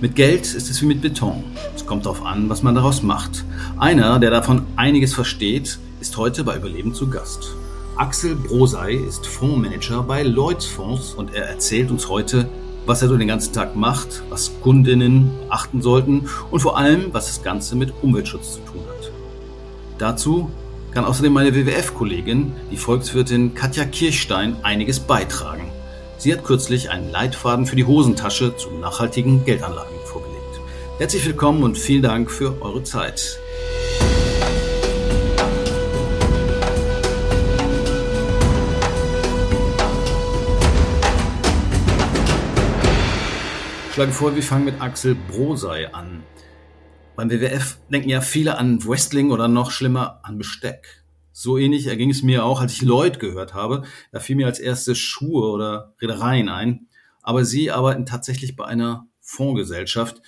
Mit Geld ist es wie mit Beton. Es kommt darauf an, was man daraus macht. Einer, der davon einiges versteht, ist heute bei Überleben zu Gast. Axel Brosei ist Fondsmanager bei Lloyds Fonds und er erzählt uns heute, was er so den ganzen Tag macht, was Kundinnen achten sollten und vor allem, was das Ganze mit Umweltschutz zu tun hat. Dazu kann außerdem meine WWF-Kollegin, die Volkswirtin Katja Kirchstein, einiges beitragen. Sie hat kürzlich einen Leitfaden für die Hosentasche zu nachhaltigen Geldanlagen vorgelegt. Herzlich willkommen und vielen Dank für eure Zeit. Ich schlage vor, wir fangen mit Axel Brosei an. Beim WWF denken ja viele an Wrestling oder noch schlimmer an Besteck. So ähnlich erging es mir auch, als ich Lloyd gehört habe. Da fiel mir als erstes Schuhe oder Reedereien ein. Aber sie arbeiten tatsächlich bei einer Fondsgesellschaft.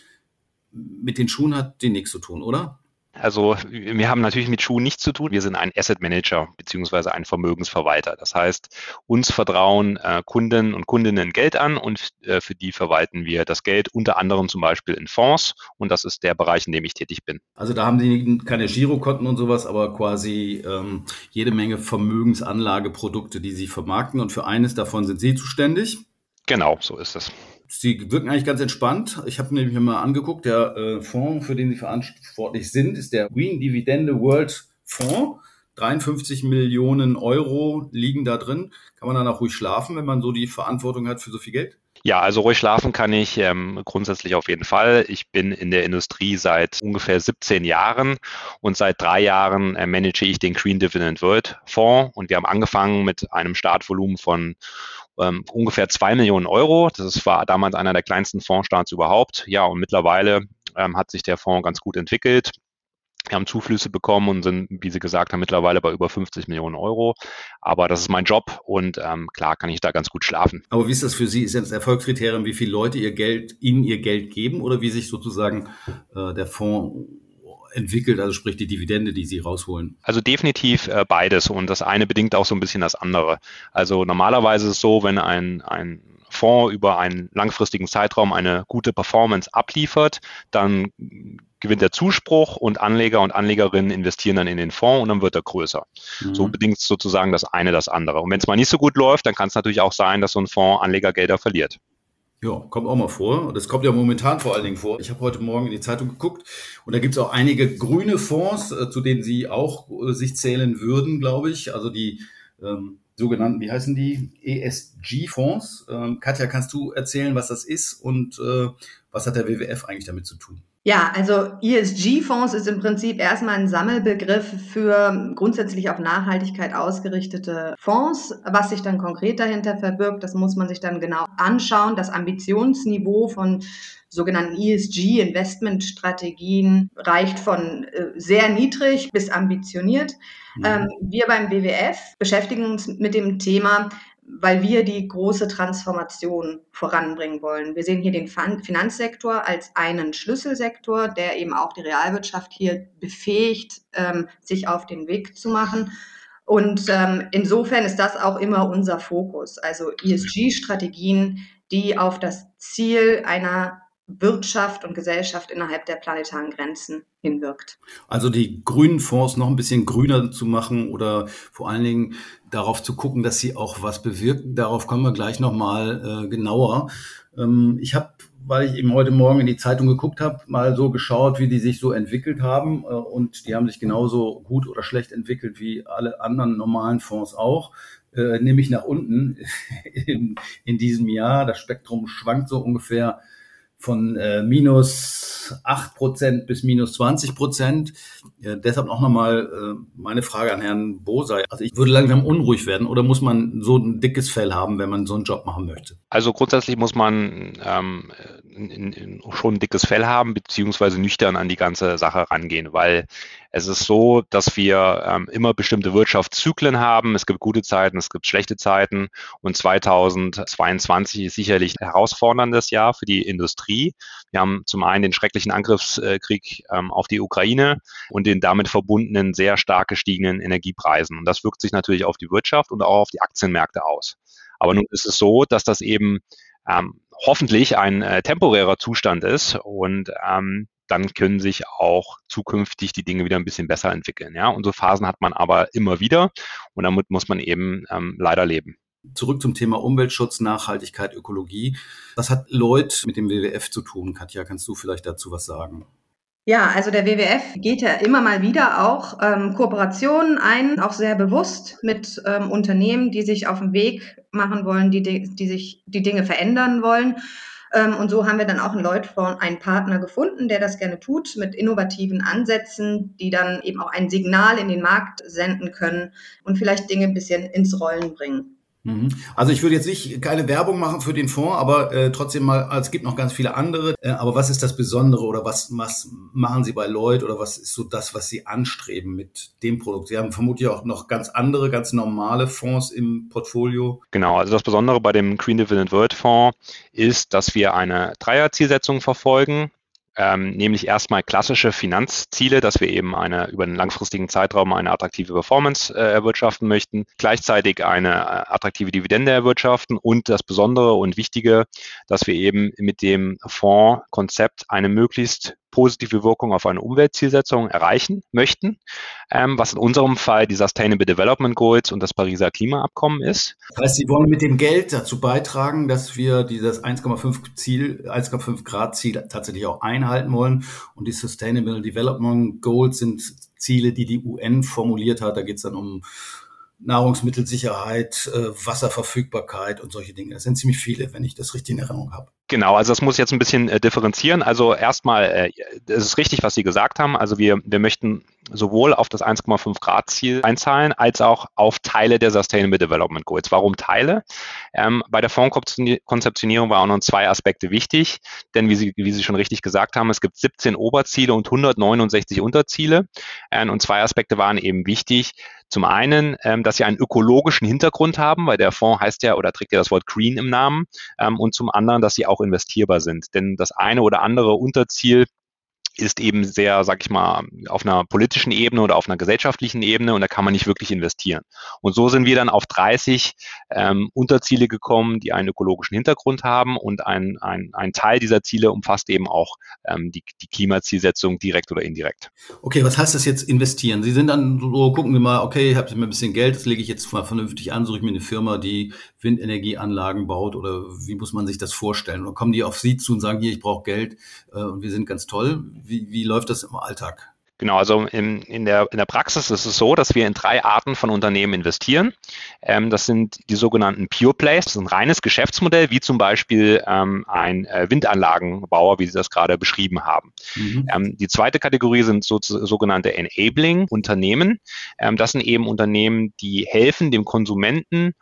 Mit den Schuhen hat die nichts zu tun, oder? Also wir haben natürlich mit Schuhen nichts zu tun. Wir sind ein Asset Manager beziehungsweise ein Vermögensverwalter. Das heißt, uns vertrauen äh, Kunden und Kundinnen Geld an und äh, für die verwalten wir das Geld unter anderem zum Beispiel in Fonds und das ist der Bereich, in dem ich tätig bin. Also da haben Sie keine Girokonten und sowas, aber quasi ähm, jede Menge Vermögensanlageprodukte, die Sie vermarkten und für eines davon sind Sie zuständig. Genau, so ist es. Sie wirken eigentlich ganz entspannt. Ich habe nämlich mal angeguckt, der äh, Fonds, für den Sie verantwortlich sind, ist der Green Dividende World Fonds. 53 Millionen Euro liegen da drin. Kann man dann auch ruhig schlafen, wenn man so die Verantwortung hat für so viel Geld? Ja, also ruhig schlafen kann ich ähm, grundsätzlich auf jeden Fall. Ich bin in der Industrie seit ungefähr 17 Jahren und seit drei Jahren äh, manage ich den Green Dividend World Fonds und wir haben angefangen mit einem Startvolumen von ähm, ungefähr zwei Millionen Euro. Das war damals einer der kleinsten Fondsstarts überhaupt. Ja, und mittlerweile ähm, hat sich der Fonds ganz gut entwickelt. Wir haben Zuflüsse bekommen und sind, wie Sie gesagt haben, mittlerweile bei über 50 Millionen Euro. Aber das ist mein Job und ähm, klar kann ich da ganz gut schlafen. Aber wie ist das für Sie? Ist das Erfolgskriterium, wie viele Leute ihr Geld, Ihnen ihr Geld geben oder wie sich sozusagen äh, der Fonds entwickelt, also sprich die Dividende, die Sie rausholen? Also definitiv äh, beides und das eine bedingt auch so ein bisschen das andere. Also normalerweise ist es so, wenn ein, ein Fonds über einen langfristigen Zeitraum eine gute Performance abliefert, dann gewinnt er Zuspruch und Anleger und Anlegerinnen investieren dann in den Fonds und dann wird er größer. Mhm. So bedingt sozusagen das eine das andere. Und wenn es mal nicht so gut läuft, dann kann es natürlich auch sein, dass so ein Fonds Anlegergelder verliert. Ja, kommt auch mal vor. Das kommt ja momentan vor allen Dingen vor. Ich habe heute Morgen in die Zeitung geguckt und da gibt es auch einige grüne Fonds, äh, zu denen Sie auch äh, sich zählen würden, glaube ich. Also die ähm, sogenannten, wie heißen die? ESG-Fonds. Ähm, Katja, kannst du erzählen, was das ist und äh, was hat der WWF eigentlich damit zu tun? Ja, also ESG-Fonds ist im Prinzip erstmal ein Sammelbegriff für grundsätzlich auf Nachhaltigkeit ausgerichtete Fonds. Was sich dann konkret dahinter verbirgt, das muss man sich dann genau anschauen. Das Ambitionsniveau von sogenannten ESG-Investmentstrategien reicht von äh, sehr niedrig bis ambitioniert. Mhm. Ähm, wir beim WWF beschäftigen uns mit dem Thema, weil wir die große Transformation voranbringen wollen. Wir sehen hier den Finanzsektor als einen Schlüsselsektor, der eben auch die Realwirtschaft hier befähigt, ähm, sich auf den Weg zu machen. Und ähm, insofern ist das auch immer unser Fokus, also ESG-Strategien, die auf das Ziel einer Wirtschaft und Gesellschaft innerhalb der planetaren Grenzen hinwirkt. Also die grünen Fonds noch ein bisschen grüner zu machen oder vor allen Dingen darauf zu gucken, dass sie auch was bewirken. Darauf kommen wir gleich nochmal äh, genauer. Ähm, ich habe, weil ich eben heute Morgen in die Zeitung geguckt habe, mal so geschaut, wie die sich so entwickelt haben. Äh, und die haben sich genauso gut oder schlecht entwickelt wie alle anderen normalen Fonds auch. Äh, nämlich nach unten in, in diesem Jahr. Das Spektrum schwankt so ungefähr von äh, minus acht Prozent bis minus zwanzig Prozent. Äh, deshalb auch nochmal äh, meine Frage an Herrn Bosei. Also ich würde langsam unruhig werden oder muss man so ein dickes Fell haben, wenn man so einen Job machen möchte? Also grundsätzlich muss man ähm, in, in, schon ein dickes Fell haben, beziehungsweise nüchtern an die ganze Sache rangehen, weil es ist so, dass wir ähm, immer bestimmte Wirtschaftszyklen haben. Es gibt gute Zeiten, es gibt schlechte Zeiten. Und 2022 ist sicherlich ein herausforderndes Jahr für die Industrie. Wir haben zum einen den schrecklichen Angriffskrieg ähm, auf die Ukraine und den damit verbundenen sehr stark gestiegenen Energiepreisen. Und das wirkt sich natürlich auf die Wirtschaft und auch auf die Aktienmärkte aus. Aber nun ist es so, dass das eben ähm, hoffentlich ein äh, temporärer Zustand ist und ähm, dann können sich auch zukünftig die Dinge wieder ein bisschen besser entwickeln. Ja, und so Phasen hat man aber immer wieder und damit muss man eben ähm, leider leben. Zurück zum Thema Umweltschutz, Nachhaltigkeit, Ökologie. Was hat Lloyd mit dem WWF zu tun? Katja, kannst du vielleicht dazu was sagen? Ja, also der WWF geht ja immer mal wieder auch ähm, Kooperationen ein, auch sehr bewusst mit ähm, Unternehmen, die sich auf den Weg machen wollen, die, die sich die Dinge verändern wollen. Ähm, und so haben wir dann auch in Lloyd-Fonds einen Partner gefunden, der das gerne tut, mit innovativen Ansätzen, die dann eben auch ein Signal in den Markt senden können und vielleicht Dinge ein bisschen ins Rollen bringen. Mhm. Also ich würde jetzt nicht keine Werbung machen für den Fonds, aber äh, trotzdem mal, es gibt noch ganz viele andere. Äh, aber was ist das Besondere oder was, was machen Sie bei Lloyd oder was ist so das, was Sie anstreben mit dem Produkt? Sie haben vermutlich auch noch ganz andere, ganz normale Fonds im Portfolio. Genau, also das Besondere bei dem Green Dividend World Fonds ist, dass wir eine Dreierzielsetzung verfolgen ähm, nämlich erstmal klassische Finanzziele, dass wir eben eine über einen langfristigen Zeitraum eine attraktive Performance äh, erwirtschaften möchten, gleichzeitig eine äh, attraktive Dividende erwirtschaften und das Besondere und Wichtige, dass wir eben mit dem Fondskonzept eine möglichst positive Wirkung auf eine Umweltzielsetzung erreichen möchten, ähm, was in unserem Fall die Sustainable Development Goals und das Pariser Klimaabkommen ist. Das heißt, Sie wollen mit dem Geld dazu beitragen, dass wir dieses 1,5 Ziel, 1,5 Grad Ziel tatsächlich auch einhalten wollen. Und die Sustainable Development Goals sind Ziele, die die UN formuliert hat. Da geht es dann um Nahrungsmittelsicherheit, äh, Wasserverfügbarkeit und solche Dinge. Das sind ziemlich viele, wenn ich das richtig in Erinnerung habe. Genau, also das muss ich jetzt ein bisschen äh, differenzieren. Also erstmal, äh, es ist richtig, was Sie gesagt haben. Also wir, wir möchten sowohl auf das 1,5 Grad Ziel einzahlen, als auch auf Teile der Sustainable Development Goals. Warum Teile? Ähm, bei der Fondskonzeptionierung waren noch zwei Aspekte wichtig, denn wie Sie, wie Sie schon richtig gesagt haben, es gibt 17 Oberziele und 169 Unterziele. Ähm, und zwei Aspekte waren eben wichtig. Zum einen, ähm, dass sie einen ökologischen Hintergrund haben, weil der Fonds heißt ja oder trägt ja das Wort Green im Namen. Ähm, und zum anderen, dass sie auch investierbar sind. Denn das eine oder andere Unterziel ist eben sehr, sag ich mal, auf einer politischen Ebene oder auf einer gesellschaftlichen Ebene und da kann man nicht wirklich investieren. Und so sind wir dann auf 30 ähm, Unterziele gekommen, die einen ökologischen Hintergrund haben und ein, ein, ein Teil dieser Ziele umfasst eben auch ähm, die, die Klimazielsetzung direkt oder indirekt. Okay, was heißt das jetzt investieren? Sie sind dann so, gucken wir mal, okay, ich habe mir ein bisschen Geld, das lege ich jetzt mal vernünftig an, suche ich mir eine Firma, die Windenergieanlagen baut oder wie muss man sich das vorstellen? Oder kommen die auf Sie zu und sagen, hier, ich brauche Geld äh, und wir sind ganz toll wie, wie läuft das im Alltag? Genau, also in, in, der, in der Praxis ist es so, dass wir in drei Arten von Unternehmen investieren. Ähm, das sind die sogenannten Pure Plays. Das ist ein reines Geschäftsmodell, wie zum Beispiel ähm, ein äh, Windanlagenbauer, wie Sie das gerade beschrieben haben. Mhm. Ähm, die zweite Kategorie sind so, sogenannte Enabling-Unternehmen. Ähm, das sind eben Unternehmen, die helfen dem Konsumenten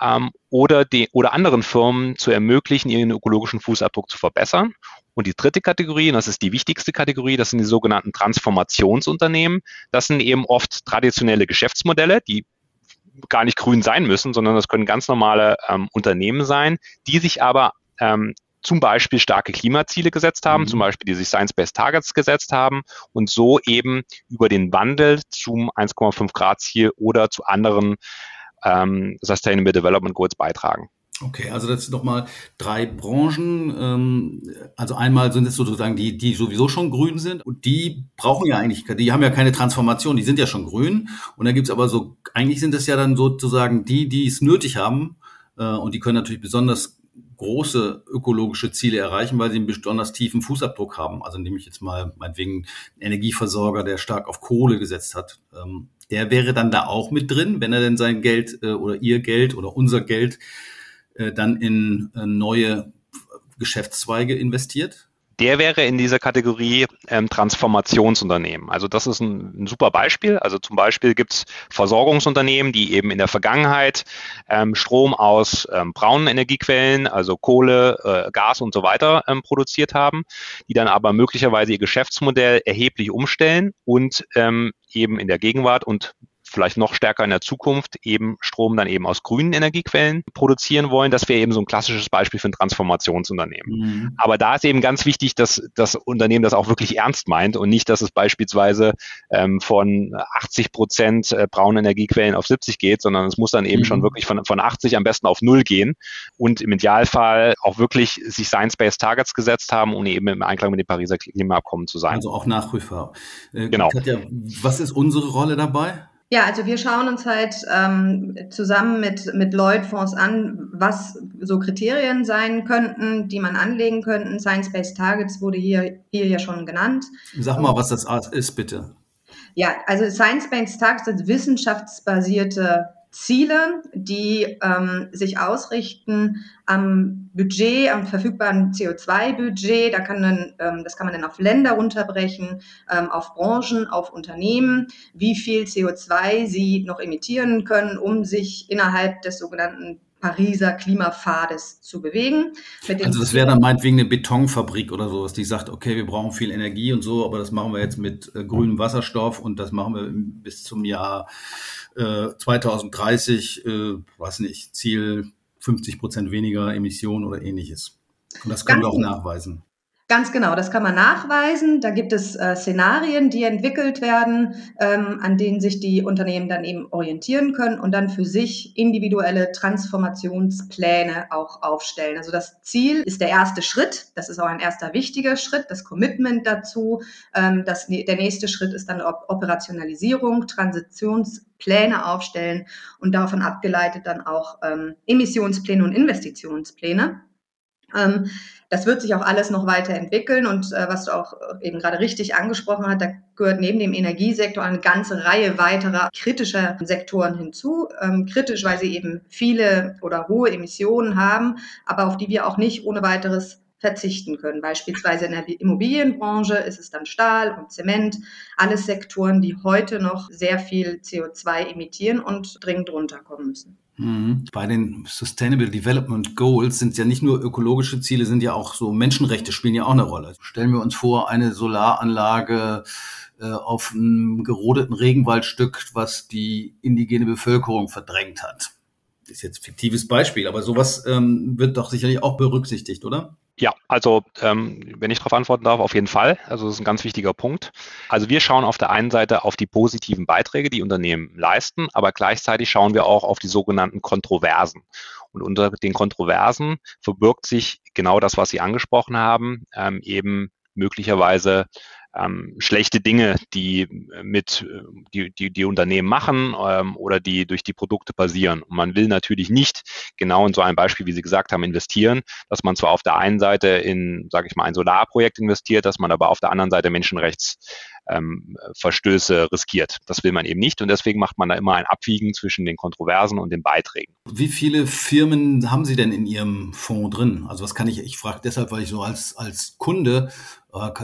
ähm, oder, die, oder anderen Firmen zu ermöglichen, ihren ökologischen Fußabdruck zu verbessern. Und die dritte Kategorie, und das ist die wichtigste Kategorie, das sind die sogenannten Transformationsunternehmen. Das sind eben oft traditionelle Geschäftsmodelle, die gar nicht grün sein müssen, sondern das können ganz normale ähm, Unternehmen sein, die sich aber ähm, zum Beispiel starke Klimaziele gesetzt haben, mhm. zum Beispiel die sich Science-Based Targets gesetzt haben und so eben über den Wandel zum 1,5 Grad Ziel oder zu anderen ähm, Sustainable Development Goals beitragen. Okay, also das sind nochmal drei Branchen. Ähm, also einmal sind es sozusagen die, die sowieso schon grün sind und die brauchen ja eigentlich, die haben ja keine Transformation, die sind ja schon grün. Und dann gibt's aber so, eigentlich sind es ja dann sozusagen die, die es nötig haben äh, und die können natürlich besonders große ökologische Ziele erreichen, weil sie einen besonders tiefen Fußabdruck haben. Also nehme ich jetzt mal meinetwegen einen Energieversorger, der stark auf Kohle gesetzt hat. Ähm, der wäre dann da auch mit drin, wenn er denn sein Geld äh, oder ihr Geld oder unser Geld äh, dann in äh, neue Geschäftszweige investiert? der wäre in dieser Kategorie ähm, Transformationsunternehmen. Also das ist ein, ein, super Beispiel. Also zum Beispiel gibt es Versorgungsunternehmen, die eben in der Vergangenheit ähm, Strom aus ähm, braunen Energiequellen, also Kohle, äh, Gas und so weiter ähm, produziert haben, die dann aber möglicherweise ihr Geschäftsmodell erheblich umstellen und ähm, eben in der Gegenwart und vielleicht noch stärker in der Zukunft eben Strom dann eben aus grünen Energiequellen produzieren wollen. Das wäre eben so ein klassisches Beispiel für ein Transformationsunternehmen. Mhm. Aber da ist eben ganz wichtig, dass das Unternehmen das auch wirklich ernst meint und nicht, dass es beispielsweise ähm, von 80 Prozent äh, braunen Energiequellen auf 70 geht, sondern es muss dann eben mhm. schon wirklich von, von 80 am besten auf null gehen und im Idealfall auch wirklich sich Science-Based Targets gesetzt haben, um eben im Einklang mit dem Pariser Klimaabkommen zu sein. Also auch nachprüfbar. Äh, genau. Katja, was ist unsere Rolle dabei? Ja, also wir schauen uns halt ähm, zusammen mit, mit Lloyd-Fonds an, was so Kriterien sein könnten, die man anlegen könnten. Science-Based Targets wurde hier, hier ja schon genannt. Sag mal, was das ist, bitte. Ja, also Science-Based Targets sind wissenschaftsbasierte Ziele, die ähm, sich ausrichten am Budget, am verfügbaren CO2-Budget. Da kann dann, ähm, das kann man dann auf Länder runterbrechen, ähm, auf Branchen, auf Unternehmen, wie viel CO2 sie noch emittieren können, um sich innerhalb des sogenannten Pariser Klimapfades zu bewegen. Also das wäre dann meinetwegen eine Betonfabrik oder sowas, die sagt, okay, wir brauchen viel Energie und so, aber das machen wir jetzt mit äh, grünem Wasserstoff und das machen wir bis zum Jahr äh, 2030, äh, weiß nicht, Ziel 50 Prozent weniger Emissionen oder ähnliches. Und das können Ganz wir auch nachweisen. Ganz genau, das kann man nachweisen. Da gibt es äh, Szenarien, die entwickelt werden, ähm, an denen sich die Unternehmen dann eben orientieren können und dann für sich individuelle Transformationspläne auch aufstellen. Also das Ziel ist der erste Schritt. Das ist auch ein erster wichtiger Schritt, das Commitment dazu. Ähm, das, der nächste Schritt ist dann Operationalisierung, Transitionspläne aufstellen und davon abgeleitet dann auch ähm, Emissionspläne und Investitionspläne. Ähm, das wird sich auch alles noch weiterentwickeln und äh, was du auch eben gerade richtig angesprochen hast, da gehört neben dem Energiesektor eine ganze Reihe weiterer kritischer Sektoren hinzu. Ähm, kritisch, weil sie eben viele oder hohe Emissionen haben, aber auf die wir auch nicht ohne weiteres verzichten können. Beispielsweise in der Immobilienbranche ist es dann Stahl und Zement, alles Sektoren, die heute noch sehr viel CO2 emittieren und dringend runterkommen müssen. Mhm. Bei den Sustainable Development Goals sind ja nicht nur ökologische Ziele, sind ja auch so Menschenrechte spielen ja auch eine Rolle. Stellen wir uns vor, eine Solaranlage äh, auf einem gerodeten Regenwaldstück, was die indigene Bevölkerung verdrängt hat. Ist jetzt fiktives Beispiel, aber sowas ähm, wird doch sicherlich auch berücksichtigt, oder? Ja, also ähm, wenn ich darauf antworten darf, auf jeden Fall. Also das ist ein ganz wichtiger Punkt. Also wir schauen auf der einen Seite auf die positiven Beiträge, die Unternehmen leisten, aber gleichzeitig schauen wir auch auf die sogenannten Kontroversen. Und unter den Kontroversen verbirgt sich genau das, was Sie angesprochen haben, ähm, eben möglicherweise ähm, schlechte Dinge, die äh, mit äh, die, die, die Unternehmen machen ähm, oder die durch die Produkte passieren. Und man will natürlich nicht genau in so ein Beispiel, wie Sie gesagt haben, investieren, dass man zwar auf der einen Seite in, sage ich mal, ein Solarprojekt investiert, dass man aber auf der anderen Seite Menschenrechts ähm, riskiert. Das will man eben nicht und deswegen macht man da immer ein Abwiegen zwischen den Kontroversen und den Beiträgen. Wie viele Firmen haben Sie denn in Ihrem Fonds drin? Also was kann ich, ich frage deshalb, weil ich so als, als Kunde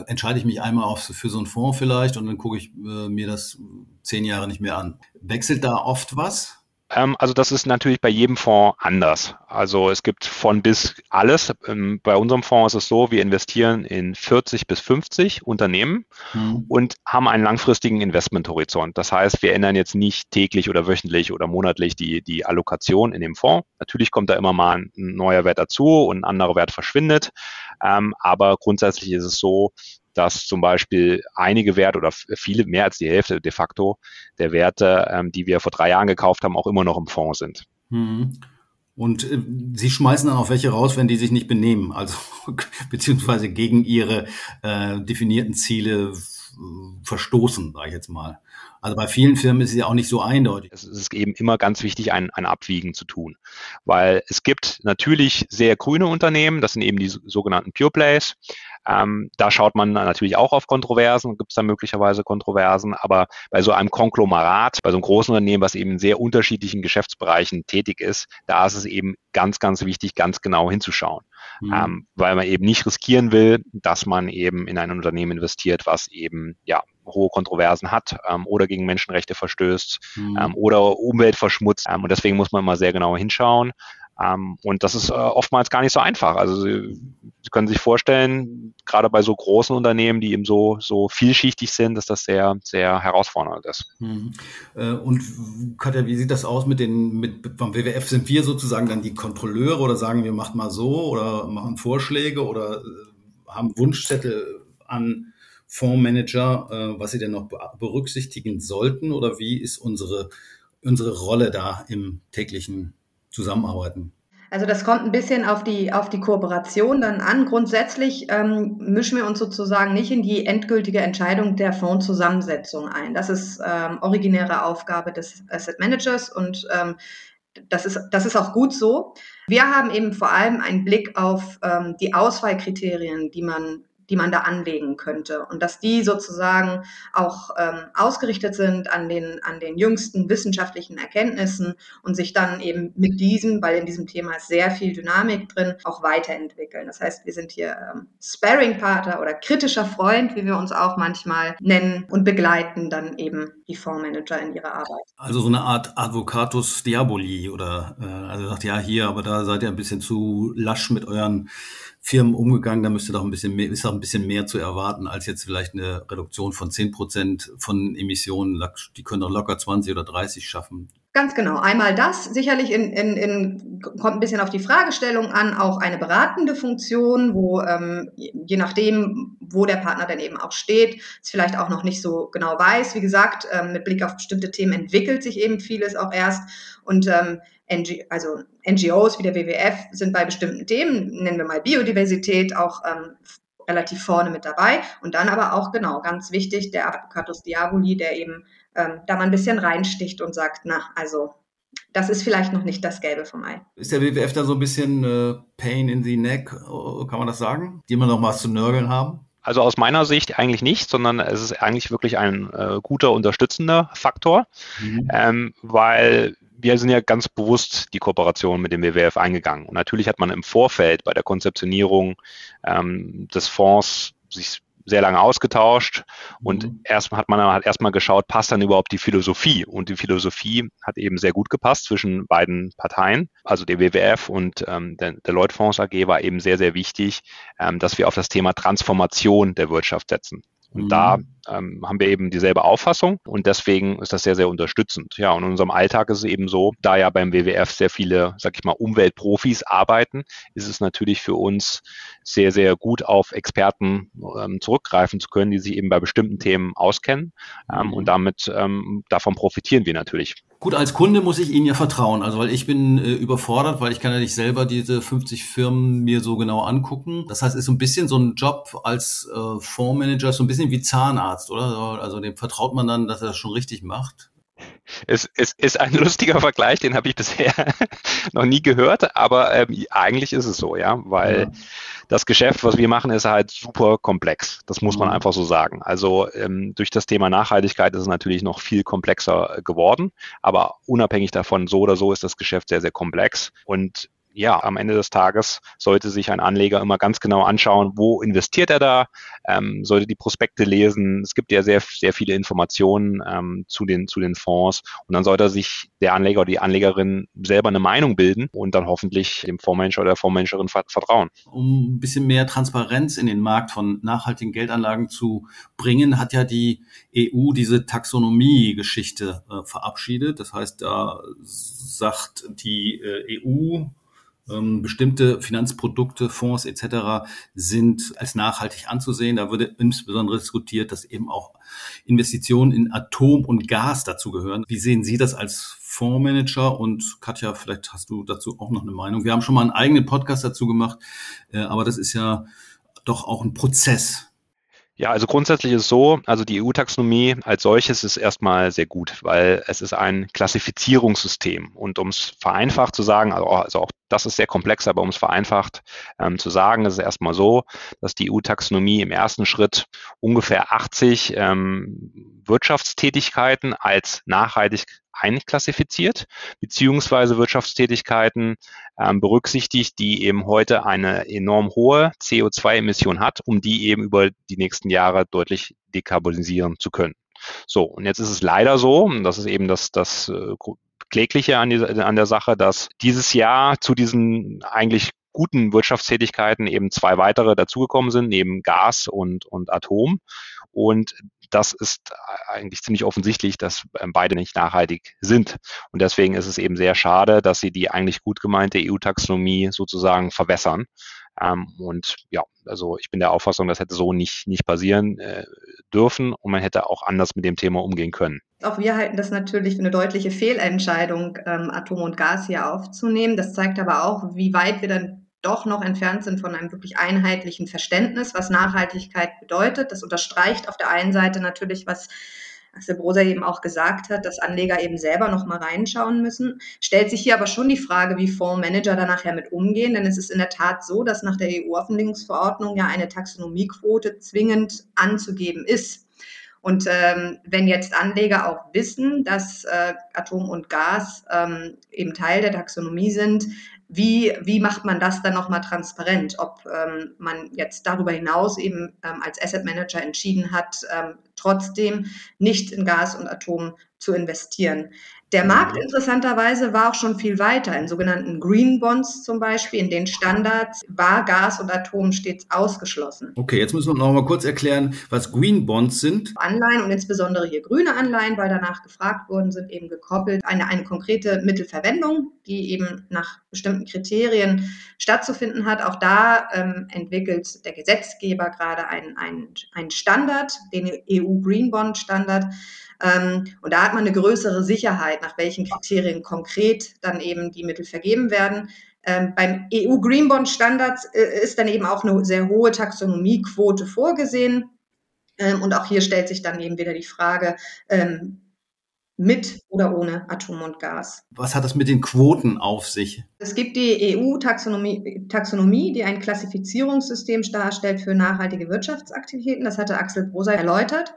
entscheide ich mich einmal auf, für so einen Fonds vielleicht und dann gucke ich äh, mir das zehn Jahre nicht mehr an. Wechselt da oft was? Ähm, also das ist natürlich bei jedem Fonds anders. Also es gibt von bis alles. Ähm, bei unserem Fonds ist es so, wir investieren in 40 bis 50 Unternehmen mhm. und haben einen langfristigen Investmenthorizont. Das heißt, wir ändern jetzt nicht täglich oder wöchentlich oder monatlich die, die Allokation in dem Fonds. Natürlich kommt da immer mal ein neuer Wert dazu und ein anderer Wert verschwindet. Ähm, aber grundsätzlich ist es so, dass zum Beispiel einige Werte oder viele, mehr als die Hälfte de facto der Werte, ähm, die wir vor drei Jahren gekauft haben, auch immer noch im Fonds sind. Mhm. Und äh, Sie schmeißen dann auch welche raus, wenn die sich nicht benehmen, also beziehungsweise gegen Ihre äh, definierten Ziele verstoßen, sage ich jetzt mal. Also bei vielen Firmen ist es ja auch nicht so eindeutig. Es ist eben immer ganz wichtig, ein, ein Abwiegen zu tun, weil es gibt natürlich sehr grüne Unternehmen, das sind eben die sogenannten Pure Plays, ähm, da schaut man natürlich auch auf Kontroversen, gibt es da möglicherweise Kontroversen, aber bei so einem Konglomerat, bei so einem großen Unternehmen, was eben in sehr unterschiedlichen Geschäftsbereichen tätig ist, da ist es eben ganz, ganz wichtig, ganz genau hinzuschauen. Mhm. Ähm, weil man eben nicht riskieren will, dass man eben in ein Unternehmen investiert, was eben ja hohe Kontroversen hat ähm, oder gegen Menschenrechte verstößt mhm. ähm, oder Umwelt verschmutzt. Ähm, und deswegen muss man mal sehr genau hinschauen. Ähm, und das ist äh, oftmals gar nicht so einfach. Also Sie können sich vorstellen, gerade bei so großen Unternehmen, die eben so, so vielschichtig sind, dass das sehr, sehr herausfordernd ist. Mhm. Äh, und Katja, wie sieht das aus mit den, mit, beim WWF sind wir sozusagen dann die Kontrolleure oder sagen wir, macht mal so oder machen Vorschläge oder äh, haben Wunschzettel an Fondsmanager, äh, was sie denn noch berücksichtigen sollten oder wie ist unsere, unsere Rolle da im täglichen Zusammenarbeiten? Also das kommt ein bisschen auf die, auf die Kooperation dann an. Grundsätzlich ähm, mischen wir uns sozusagen nicht in die endgültige Entscheidung der Fondszusammensetzung ein. Das ist ähm, originäre Aufgabe des Asset Managers und ähm, das ist, das ist auch gut so. Wir haben eben vor allem einen Blick auf ähm, die Auswahlkriterien, die man die man da anlegen könnte und dass die sozusagen auch ähm, ausgerichtet sind an den, an den jüngsten wissenschaftlichen Erkenntnissen und sich dann eben mit diesem, weil in diesem Thema ist sehr viel Dynamik drin, auch weiterentwickeln. Das heißt, wir sind hier ähm, Sparring-Partner oder kritischer Freund, wie wir uns auch manchmal nennen und begleiten dann eben die Fondsmanager in ihrer Arbeit. Also so eine Art Advocatus Diaboli oder äh, also sagt ja hier, aber da seid ihr ein bisschen zu lasch mit euren Firmen umgegangen, da müsste doch ein bisschen mehr, ist doch ein bisschen mehr zu erwarten als jetzt vielleicht eine Reduktion von 10 Prozent von Emissionen. Die können doch locker 20 oder 30 schaffen. Ganz genau. Einmal das, sicherlich in, in, in, kommt ein bisschen auf die Fragestellung an, auch eine beratende Funktion, wo ähm, je nachdem, wo der Partner denn eben auch steht, es vielleicht auch noch nicht so genau weiß. Wie gesagt, ähm, mit Blick auf bestimmte Themen entwickelt sich eben vieles auch erst. Und ähm, NG, also NGOs wie der WWF sind bei bestimmten Themen, nennen wir mal Biodiversität, auch ähm, relativ vorne mit dabei. Und dann aber auch, genau, ganz wichtig, der Advocatus Diaboli, der eben ähm, da mal ein bisschen reinsticht und sagt, na, also das ist vielleicht noch nicht das Gelbe vom Ei. Ist der WWF da so ein bisschen äh, Pain in the Neck, äh, kann man das sagen? Die immer noch was zu nörgeln haben? Also aus meiner Sicht eigentlich nicht, sondern es ist eigentlich wirklich ein äh, guter unterstützender Faktor, mhm. ähm, weil wir sind ja ganz bewusst die Kooperation mit dem WWF eingegangen. Und natürlich hat man im Vorfeld bei der Konzeptionierung ähm, des Fonds sich sehr lange ausgetauscht und mhm. erstmal hat man hat erstmal geschaut, passt dann überhaupt die Philosophie und die Philosophie hat eben sehr gut gepasst zwischen beiden Parteien, also der WWF und ähm, der, der Lloyd Fonds AG war eben sehr sehr wichtig, ähm, dass wir auf das Thema Transformation der Wirtschaft setzen. Und mhm. da ähm, haben wir eben dieselbe Auffassung und deswegen ist das sehr, sehr unterstützend. Ja, und in unserem Alltag ist es eben so, da ja beim WWF sehr viele, sag ich mal, Umweltprofis arbeiten, ist es natürlich für uns sehr, sehr gut auf Experten ähm, zurückgreifen zu können, die sich eben bei bestimmten Themen auskennen. Ähm, mhm. Und damit ähm, davon profitieren wir natürlich. Gut, als Kunde muss ich Ihnen ja vertrauen, also weil ich bin äh, überfordert, weil ich kann ja nicht selber diese 50 Firmen mir so genau angucken. Das heißt, es ist so ein bisschen so ein Job als äh, Fondsmanager, so ein bisschen wie Zahnarzt, oder? Also dem vertraut man dann, dass er das schon richtig macht. Es, es ist ein lustiger Vergleich, den habe ich bisher noch nie gehört, aber ähm, eigentlich ist es so, ja, weil ja das Geschäft, was wir machen, ist halt super komplex. Das muss man mhm. einfach so sagen. Also ähm, durch das Thema Nachhaltigkeit ist es natürlich noch viel komplexer geworden, aber unabhängig davon, so oder so ist das Geschäft sehr, sehr komplex. Und ja, am Ende des Tages sollte sich ein Anleger immer ganz genau anschauen, wo investiert er da, ähm, sollte die Prospekte lesen. Es gibt ja sehr, sehr viele Informationen ähm, zu, den, zu den Fonds und dann sollte sich der Anleger oder die Anlegerin selber eine Meinung bilden und dann hoffentlich dem Fondsmanager oder der Fondsmanagerin vertrauen. Um ein bisschen mehr Transparenz in den Markt von nachhaltigen Geldanlagen zu bringen, hat ja die EU diese Taxonomie-Geschichte äh, verabschiedet. Das heißt, da sagt die äh, EU, bestimmte Finanzprodukte, Fonds etc. sind als nachhaltig anzusehen. Da würde insbesondere diskutiert, dass eben auch Investitionen in Atom und Gas dazu gehören. Wie sehen Sie das als Fondsmanager? Und Katja, vielleicht hast du dazu auch noch eine Meinung. Wir haben schon mal einen eigenen Podcast dazu gemacht, äh, aber das ist ja doch auch ein Prozess. Ja, also grundsätzlich ist so, also die EU-Taxonomie als solches ist erstmal sehr gut, weil es ist ein Klassifizierungssystem. Und um es vereinfacht zu sagen, also auch, also auch das ist sehr komplex, aber um es vereinfacht ähm, zu sagen, ist es erstmal so, dass die EU-Taxonomie im ersten Schritt ungefähr 80 ähm, Wirtschaftstätigkeiten als nachhaltig einklassifiziert, beziehungsweise Wirtschaftstätigkeiten ähm, berücksichtigt, die eben heute eine enorm hohe CO2-Emission hat, um die eben über die nächsten Jahre deutlich dekarbonisieren zu können. So, und jetzt ist es leider so, das ist eben das, das äh, Klägliche an, die, an der Sache, dass dieses Jahr zu diesen eigentlich guten Wirtschaftstätigkeiten eben zwei weitere dazugekommen sind, neben Gas und, und Atom. Und das ist eigentlich ziemlich offensichtlich, dass ähm, beide nicht nachhaltig sind. Und deswegen ist es eben sehr schade, dass sie die eigentlich gut gemeinte EU-Taxonomie sozusagen verwässern. Ähm, und ja, also ich bin der Auffassung, das hätte so nicht, nicht passieren äh, dürfen und man hätte auch anders mit dem Thema umgehen können. Auch wir halten das natürlich für eine deutliche Fehlentscheidung, ähm, Atom und Gas hier aufzunehmen. Das zeigt aber auch, wie weit wir dann doch noch entfernt sind von einem wirklich einheitlichen Verständnis, was Nachhaltigkeit bedeutet. Das unterstreicht auf der einen Seite natürlich, was Axel Broser eben auch gesagt hat, dass Anleger eben selber noch mal reinschauen müssen. Stellt sich hier aber schon die Frage, wie Fondsmanager da nachher mit umgehen, denn es ist in der Tat so, dass nach der EU-Offenlegungsverordnung ja eine Taxonomiequote zwingend anzugeben ist. Und ähm, wenn jetzt Anleger auch wissen, dass äh, Atom und Gas ähm, eben Teil der Taxonomie sind, wie, wie macht man das dann nochmal transparent? Ob ähm, man jetzt darüber hinaus eben ähm, als Asset Manager entschieden hat, ähm, trotzdem nicht in Gas und Atom zu investieren. Der Markt interessanterweise war auch schon viel weiter. In sogenannten Green Bonds zum Beispiel, in den Standards war Gas und Atom stets ausgeschlossen. Okay, jetzt müssen wir noch mal kurz erklären, was Green Bonds sind. Anleihen und insbesondere hier grüne Anleihen, weil danach gefragt worden sind, eben gekoppelt eine, eine konkrete Mittelverwendung, die eben nach bestimmten Kriterien stattzufinden hat. Auch da ähm, entwickelt der Gesetzgeber gerade einen, einen Standard, den EU Green Bond Standard und da hat man eine größere Sicherheit, nach welchen Kriterien konkret dann eben die Mittel vergeben werden. Ähm, beim EU Green Bond Standard äh, ist dann eben auch eine sehr hohe Taxonomiequote vorgesehen. Ähm, und auch hier stellt sich dann eben wieder die Frage, mit oder ohne Atom und Gas. Was hat das mit den Quoten auf sich? Es gibt die EU-Taxonomie, Taxonomie, die ein Klassifizierungssystem darstellt für nachhaltige Wirtschaftsaktivitäten. Das hatte Axel Broser erläutert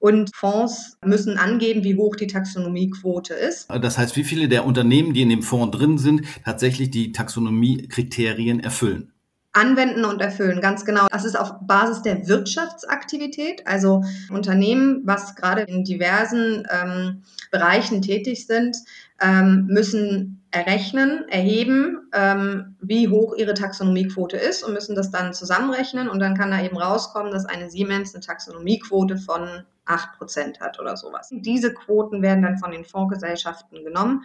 und Fonds müssen angeben, wie hoch die Taxonomiequote ist. Das heißt, wie viele der Unternehmen, die in dem Fonds drin sind, tatsächlich die Taxonomiekriterien erfüllen? Anwenden und erfüllen, ganz genau. Das ist auf Basis der Wirtschaftsaktivität, also Unternehmen, was gerade in diversen ähm, Bereichen tätig sind, ähm, müssen errechnen, erheben, ähm, wie hoch ihre Taxonomiequote ist und müssen das dann zusammenrechnen und dann kann da eben rauskommen, dass eine Siemens eine Taxonomiequote von 8% hat oder sowas. Diese Quoten werden dann von den Fondsgesellschaften genommen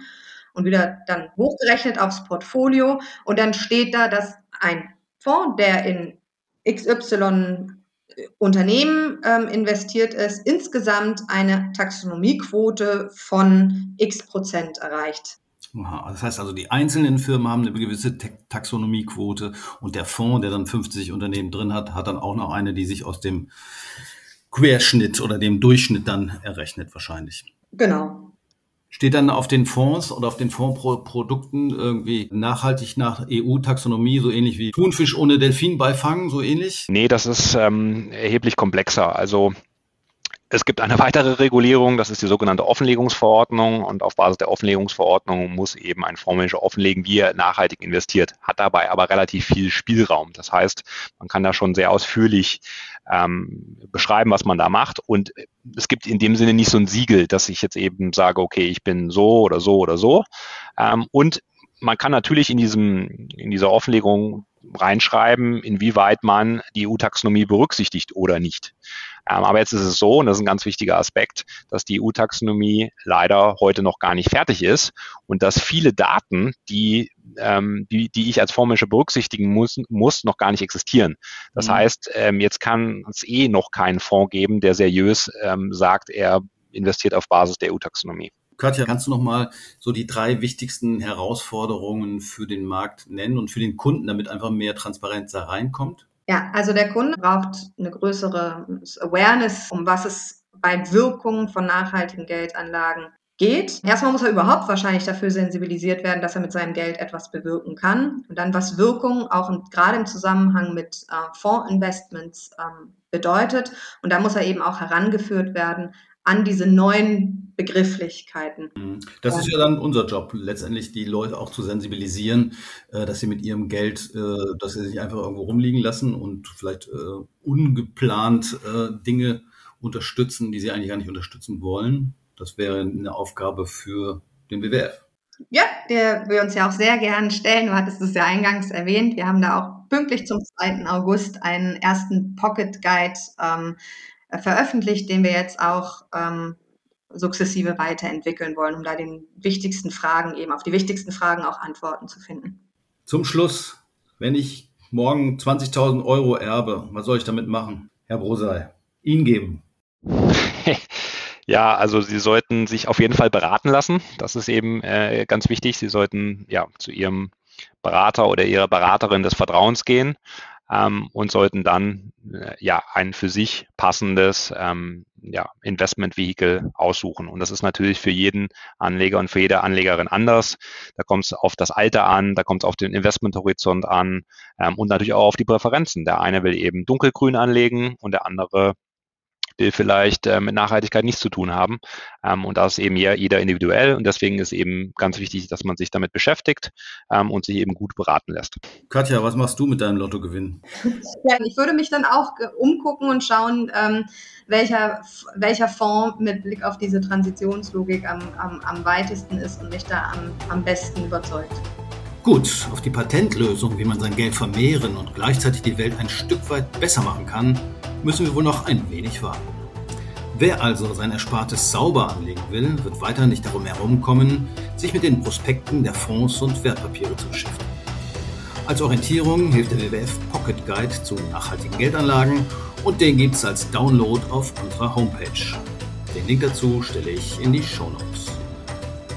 und wieder dann hochgerechnet aufs Portfolio und dann steht da, dass ein Fonds, der in XY Unternehmen ähm, investiert ist, insgesamt eine Taxonomiequote von x Prozent erreicht. Das heißt also, die einzelnen Firmen haben eine gewisse Taxonomiequote und der Fonds, der dann 50 Unternehmen drin hat, hat dann auch noch eine, die sich aus dem Querschnitt oder dem Durchschnitt dann errechnet wahrscheinlich. Genau. Steht dann auf den Fonds oder auf den Fondsprodukten irgendwie nachhaltig nach EU-Taxonomie, so ähnlich wie Thunfisch ohne Delfinbeifang, so ähnlich? Nee, das ist ähm, erheblich komplexer. Also es gibt eine weitere Regulierung, das ist die sogenannte Offenlegungsverordnung und auf Basis der Offenlegungsverordnung muss eben ein Fondsmanager offenlegen, wie er nachhaltig investiert, hat dabei aber relativ viel Spielraum. Das heißt, man kann da schon sehr ausführlich ähm, beschreiben, was man da macht. Und es gibt in dem Sinne nicht so ein Siegel, dass ich jetzt eben sage, okay, ich bin so oder so oder so. Ähm, und man kann natürlich in diesem, in dieser Offenlegung reinschreiben, inwieweit man die EU-Taxonomie berücksichtigt oder nicht. Ähm, aber jetzt ist es so, und das ist ein ganz wichtiger Aspekt, dass die EU-Taxonomie leider heute noch gar nicht fertig ist und dass viele Daten, die, ähm, die, die ich als Fondsmanager berücksichtigen muss, muss, noch gar nicht existieren. Das mhm. heißt, ähm, jetzt kann es eh noch keinen Fonds geben, der seriös ähm, sagt, er investiert auf Basis der EU-Taxonomie. Katja, kannst du noch mal so die drei wichtigsten Herausforderungen für den Markt nennen und für den Kunden, damit einfach mehr Transparenz da reinkommt? Ja, also der Kunde braucht eine größere Awareness, um was es bei Wirkungen von nachhaltigen Geldanlagen geht. Erstmal muss er überhaupt wahrscheinlich dafür sensibilisiert werden, dass er mit seinem Geld etwas bewirken kann. Und dann, was Wirkung auch im, gerade im Zusammenhang mit äh, Fondsinvestments ähm, bedeutet. Und da muss er eben auch herangeführt werden an diese neuen Begrifflichkeiten. Mhm. Das ist ja dann unser Job, letztendlich die Leute auch zu sensibilisieren, äh, dass sie mit ihrem Geld, äh, dass sie sich einfach irgendwo rumliegen lassen und vielleicht äh, ungeplant Dinge unterstützen, die sie eigentlich gar nicht unterstützen wollen. Das wäre eine Aufgabe für den BWF. Ja, der wir uns ja auch sehr gern stellen. Du hattest es ja eingangs erwähnt. Wir haben da auch pünktlich zum 2. August einen ersten Pocket Guide ähm, veröffentlicht, den wir jetzt auch ähm, sukzessive weiterentwickeln wollen, um da den wichtigsten Fragen eben auf die wichtigsten Fragen auch Antworten zu finden. Zum Schluss, wenn ich morgen 20.000 Euro erbe, was soll ich damit machen? Herr Brosei, Ihnen geben. Ja, also Sie sollten sich auf jeden Fall beraten lassen. Das ist eben äh, ganz wichtig. Sie sollten ja zu Ihrem Berater oder Ihrer Beraterin des Vertrauens gehen ähm, und sollten dann äh, ja ein für sich passendes ähm, ja, Investmentvehikel aussuchen. Und das ist natürlich für jeden Anleger und für jede Anlegerin anders. Da kommt es auf das Alter an, da kommt es auf den Investmenthorizont an ähm, und natürlich auch auf die Präferenzen. Der eine will eben dunkelgrün anlegen und der andere will vielleicht äh, mit Nachhaltigkeit nichts zu tun haben. Ähm, und das ist eben jeder individuell. Und deswegen ist eben ganz wichtig, dass man sich damit beschäftigt ähm, und sich eben gut beraten lässt. Katja, was machst du mit deinem Lottogewinn? Ja, ich würde mich dann auch umgucken und schauen, ähm, welcher, welcher Fonds mit Blick auf diese Transitionslogik am, am, am weitesten ist und mich da am, am besten überzeugt. Gut, auf die Patentlösung, wie man sein Geld vermehren und gleichzeitig die Welt ein Stück weit besser machen kann, müssen wir wohl noch ein wenig warten. Wer also sein Erspartes sauber anlegen will, wird weiter nicht darum herumkommen, sich mit den Prospekten der Fonds und Wertpapiere zu beschäftigen. Als Orientierung hilft der WWF Pocket Guide zu nachhaltigen Geldanlagen und den gibt es als Download auf unserer Homepage. Den Link dazu stelle ich in die Show Notes.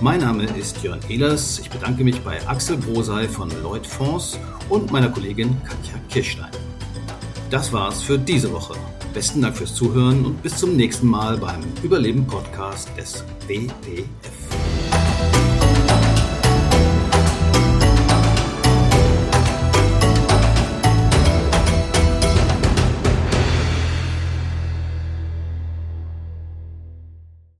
Mein Name ist Jörn Ehlers. Ich bedanke mich bei Axel Brosei von Lloyd Fonds und meiner Kollegin Katja Kirchstein. Das war's für diese Woche. Besten Dank fürs Zuhören und bis zum nächsten Mal beim Überleben Podcast des WWF.